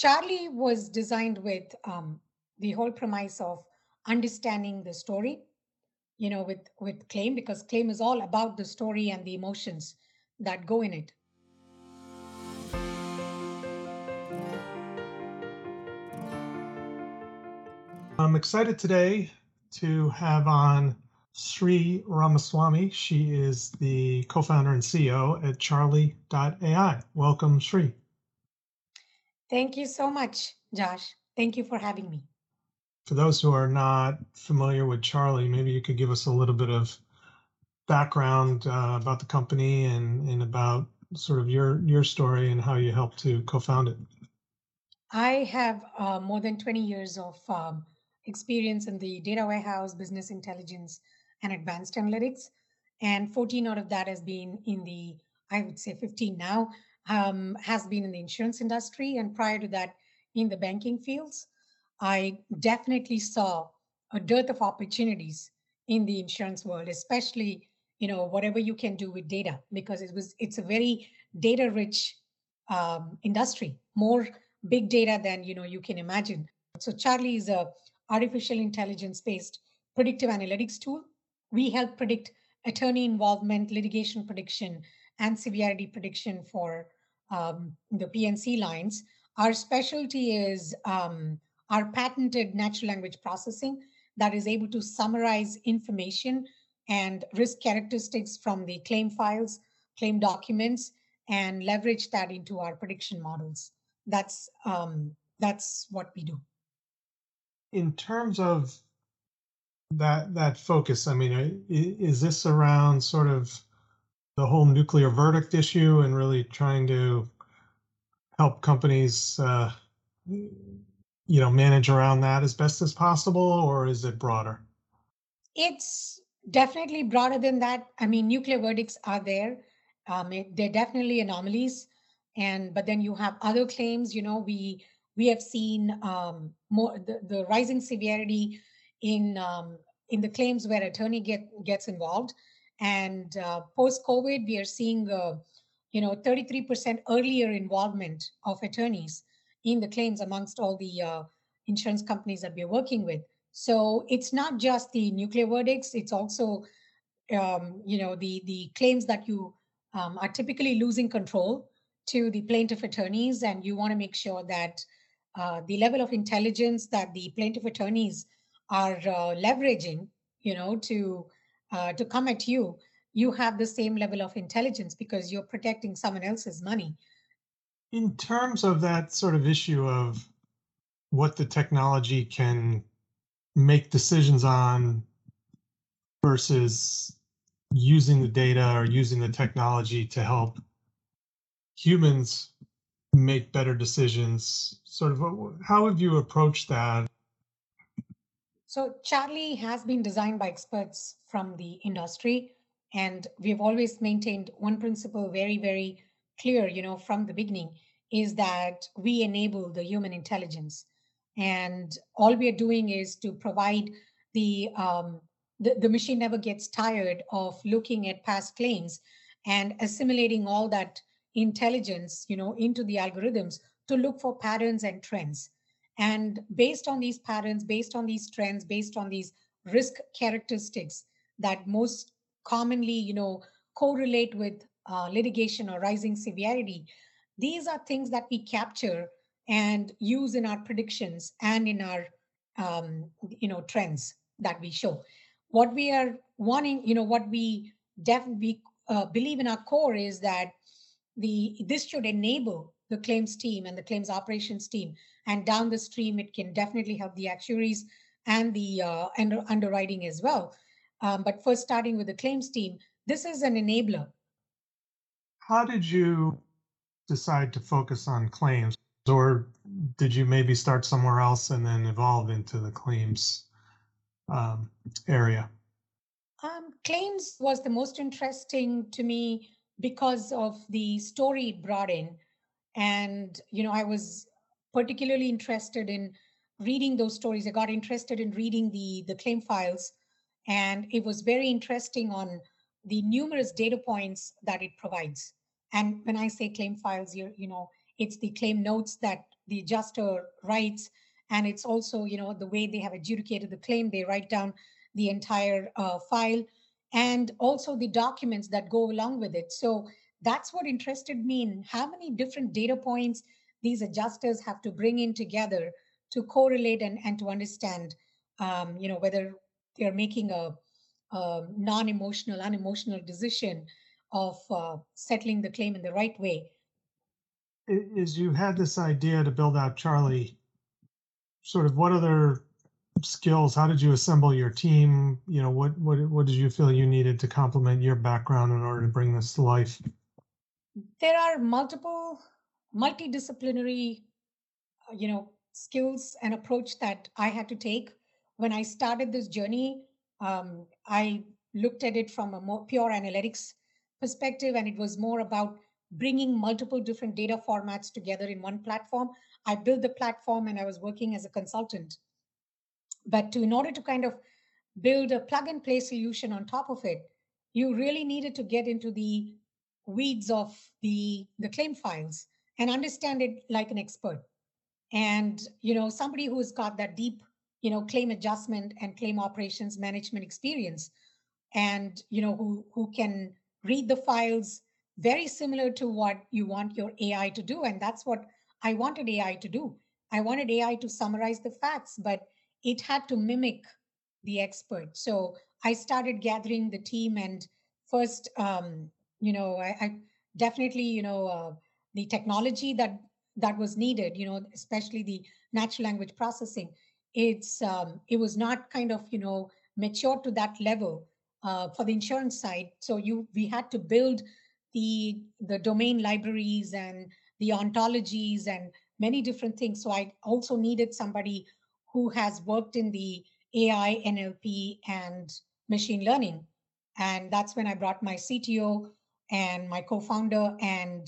Charlee was designed with um, the whole premise of understanding the story, you know, with with claim because claim is all about the story and the emotions that go in it. I'm excited today to have on Sri Ramaswamy. She is the co founder and CEO at Charlee.ai. Welcome, Sri. Thank you so much, Josh. Thank you for having me. For those who are not familiar with Charlee, maybe you could give us a little bit of background uh, about the company and, and about sort of your your story and how you helped to co-found it. I have uh, more than 20 years of um, experience in the data warehouse, business intelligence, and advanced analytics. And 14 out of that has been in the, I would say 15 now, um, has been in the insurance industry. And prior to that, in the banking fields. I definitely saw a dearth of opportunities in the insurance world, especially you know whatever you can do with data because it was it's a very data rich um, industry more big data than you know you can imagine so charlee is a artificial intelligence based predictive analytics tool. We help predict attorney involvement, litigation prediction, and severity prediction for um, the P&C lines. Our specialty is um, our patented natural language processing that is able to summarize information and risk characteristics from the claim files, claim documents, and leverage that into our prediction models. That's um, that's what we do in terms of that that focus, I mean, is this around sort of the whole nuclear verdict issue and really trying to help companies, uh, you know, manage around that as best as possible, or is it broader? It's definitely broader than that. I mean, nuclear verdicts are there. Um, it, they're definitely anomalies, and but then you have other claims. You know, we we have seen um, more the, the, rising severity in um, in the claims where attorney get gets involved and uh, post covid we are seeing uh, you know 33% earlier involvement of attorneys in the claims amongst all the uh, insurance companies that we're working with. So it's not just the nuclear verdicts it's also um, you know the the claims that you um, are typically losing control to the plaintiff attorneys and you want to make sure that uh, the level of intelligence that the plaintiff attorneys are uh, leveraging, you know, to uh, to come at you, you have the same level of intelligence because you're protecting someone else's money. In terms of that sort of issue of what the technology can make decisions on versus using the data or using the technology to help humans make better decisions sort of how have you approached that so charlee has been designed by experts from the industry and we've always maintained one principle very very clear you know from the beginning is that we enable the human intelligence. And all we are doing is to provide the um, the, the machine never gets tired of looking at past claims and assimilating all that intelligence you know into the algorithms to look for patterns and trends and based on these patterns based on these trends based on these risk characteristics that most commonly you know correlate with uh, litigation or rising severity these are things that we capture and use in our predictions and in our um, you know trends that we show. What we are wanting you know what we definitely uh, believe in our core is that the this should enable the claims team and the claims operations team. And down the stream it can definitely help the actuaries and the uh, under, underwriting as well. Um, but first starting with the claims team this is an enabler. How did you decide to focus on claims? Or did you maybe start somewhere else and then evolve into the claims um, area? Um, claims was the most interesting to me because of the story it brought in and you know i was particularly interested in reading those stories. I got interested in reading the the claim files and it was very interesting on the numerous data points that it provides. And when i say claim files you you know it's the claim notes that the adjuster writes and it's also you know the way they have adjudicated the claim. They write down the entire uh, file and also the documents that go along with it. So that's what interested me in how many different data points these adjusters have to bring in together to correlate and, and to understand um, you know whether they're making a, a non-emotional unemotional decision of uh, settling the claim in the right way. Is you had this idea to build out charlee. Sort of what other skills how did you assemble your team? You know what what what did you feel you needed to complement your background in order to bring this to life there are multiple multidisciplinary uh, you know skills and approach that i had to take when i started this journey um, i looked at it from a more pure analytics perspective and it was more about bringing multiple different data formats together in one platform I built the platform and I was working as a consultant. But to, in order to kind of build a plug and play solution on top of it, you really needed to get into the weeds of the, the claim files and understand it like an expert. And, you know, somebody who's got that deep, you know, claim adjustment and claim operations management experience and, you know, who, who can read the files very similar to what you want your AI to do. And that's what I wanted AI to do. I wanted AI to summarize the facts, but it had to mimic the expert. So I started gathering the team, and first, um, you know, I, I, definitely, you know, uh, the technology that that was needed, you know, especially the natural language processing. It's um, it was not kind of you know mature to that level uh, for the insurance side. So you we had to build the the domain libraries and the ontologies and many different things. So I also needed somebody who has worked in the AI, NLP, and machine learning. And that's when I brought my CTO and my co-founder, and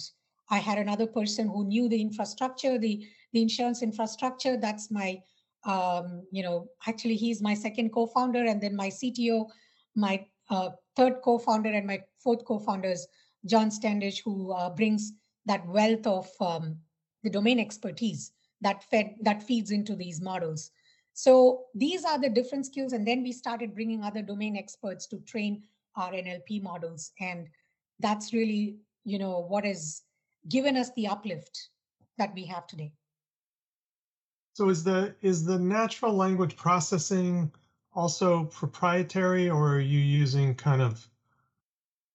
I had another person who knew the infrastructure, the the insurance infrastructure. That's my, um, you know, actually he's my second co-founder, and then my CTO, my uh, third co-founder, and my fourth co-founder is John Standish, who uh, brings that wealth of um, the domain expertise that fed that feeds into these models so these are the different skills and then we started bringing other domain experts to train our nlp models and that's really you know what has given us the uplift that we have today. So is the is the natural language processing also proprietary or are you using kind of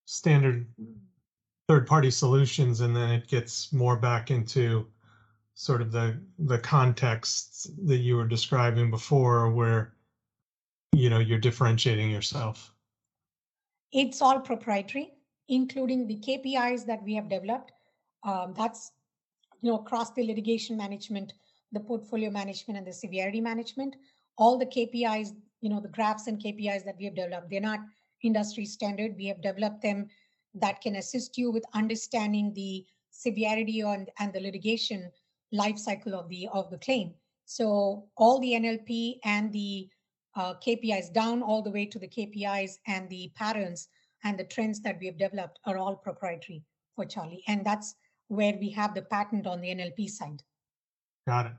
standard third party solutions and then it gets more back into sort of the the context that you were describing before where you know you're differentiating yourself? It's all proprietary including the kpis that we have developed. Um, that's you know across the litigation management the portfolio management and the severity management. All the kpis you know the graphs and kpis that we have developed they're not industry standard. We have developed them that can assist you with understanding the severity and, and the litigation life cycle of the of the claim. So all the NLP and the uh, KPIs down all the way to the KPIs and the patterns and the trends that we have developed are all proprietary for Charlee. And that's where we have the patent on the NLP side. Got it.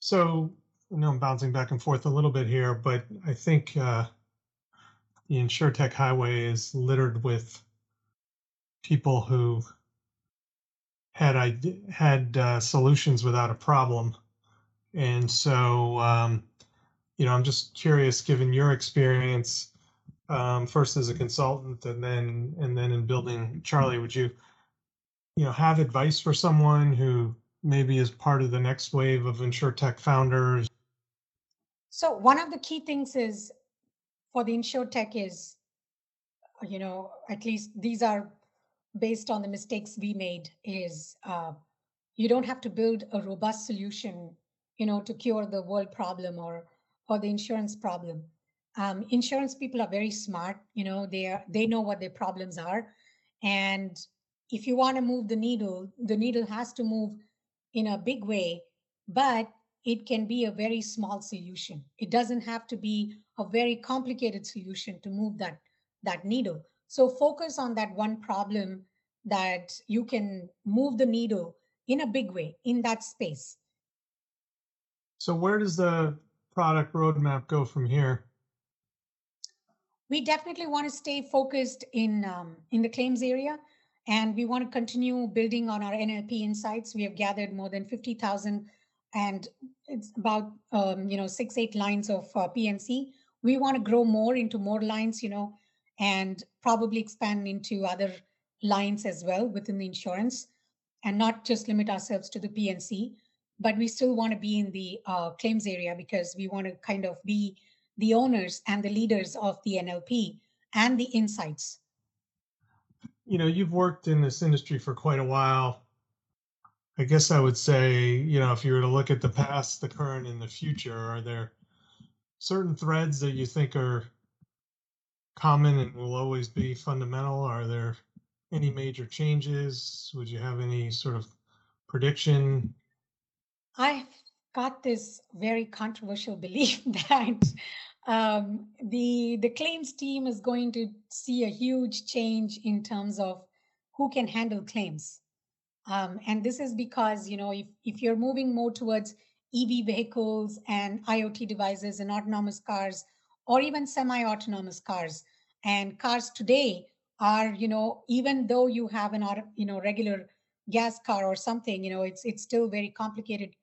So, I know, I'm bouncing back and forth a little bit here, but I think uh, the InsurTech highway is littered with people who had had uh, solutions without a problem, and so um, you know I'm just curious, given your experience, um, first as a consultant and then and then in building Charlee, would you you know have advice for someone who maybe is part of the next wave of InsurTech founders? So one of the key things is for the InsurTech is you know at least these are based on the mistakes we made is uh, you don't have to build a robust solution you know to cure the world problem or or the insurance problem um, insurance people are very smart you know they are they know what their problems are and if you want to move the needle the needle has to move in a big way but it can be a very small solution it doesn't have to be a very complicated solution to move that that needle so focus on that one problem that you can move the needle in a big way in that space. So where does the product roadmap go from here? We definitely want to stay focused in um, in the claims area, and we want to continue building on our NLP insights. We have gathered more than fifty thousand, and it's about um, you know six eight lines of uh, P&C. We want to grow more into more lines, you know, and probably expand into other lines as well within the insurance, and not just limit ourselves to the P&C but we still want to be in the uh, claims area because we want to kind of be the owners and the leaders of the NLP and the insights. You know, you've worked in this industry for quite a while. I guess I would say, you know, if you were to look at the past, the current, and the future, are there certain threads that you think are common and will always be fundamental? Are there any major changes? Would you have any sort of prediction? I've got this very controversial belief that um, the the claims team is going to see a huge change in terms of who can handle claims. Um, and this is because you know if if you're moving more towards EV vehicles and IoT devices and autonomous cars, or even semi-autonomous cars, and cars today are you know even though you have an auto, you know regular gas car or something, you know it's it's still very complicated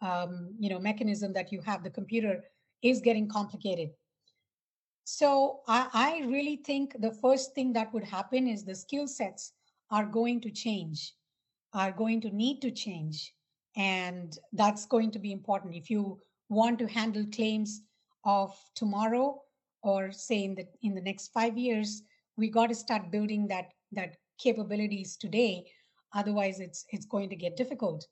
um, you know mechanism that you have the computer is getting complicated. So I, I really think the first thing that would happen is the skill sets are going to change are going to need to change and that's going to be important. If you want to handle claims of tomorrow or say in the in the next five years we got to start building that that capabilities today. Otherwise it's it's going to get difficult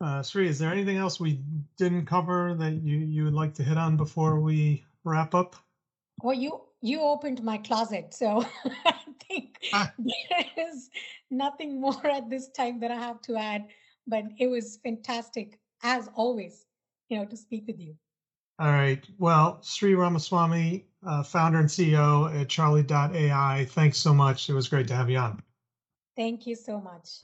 uh, Sri, is there anything else we didn't cover that you, you would like to hit on before we wrap up? Well, you you opened my closet, so I think ah. there is nothing more at this time that I have to add. But it was fantastic, as always, you know, to speak with you. All right. Well, Sri Ramaswamy, uh, founder and CEO at Charlee.ai, thanks so much. It was great to have you on. Thank you so much.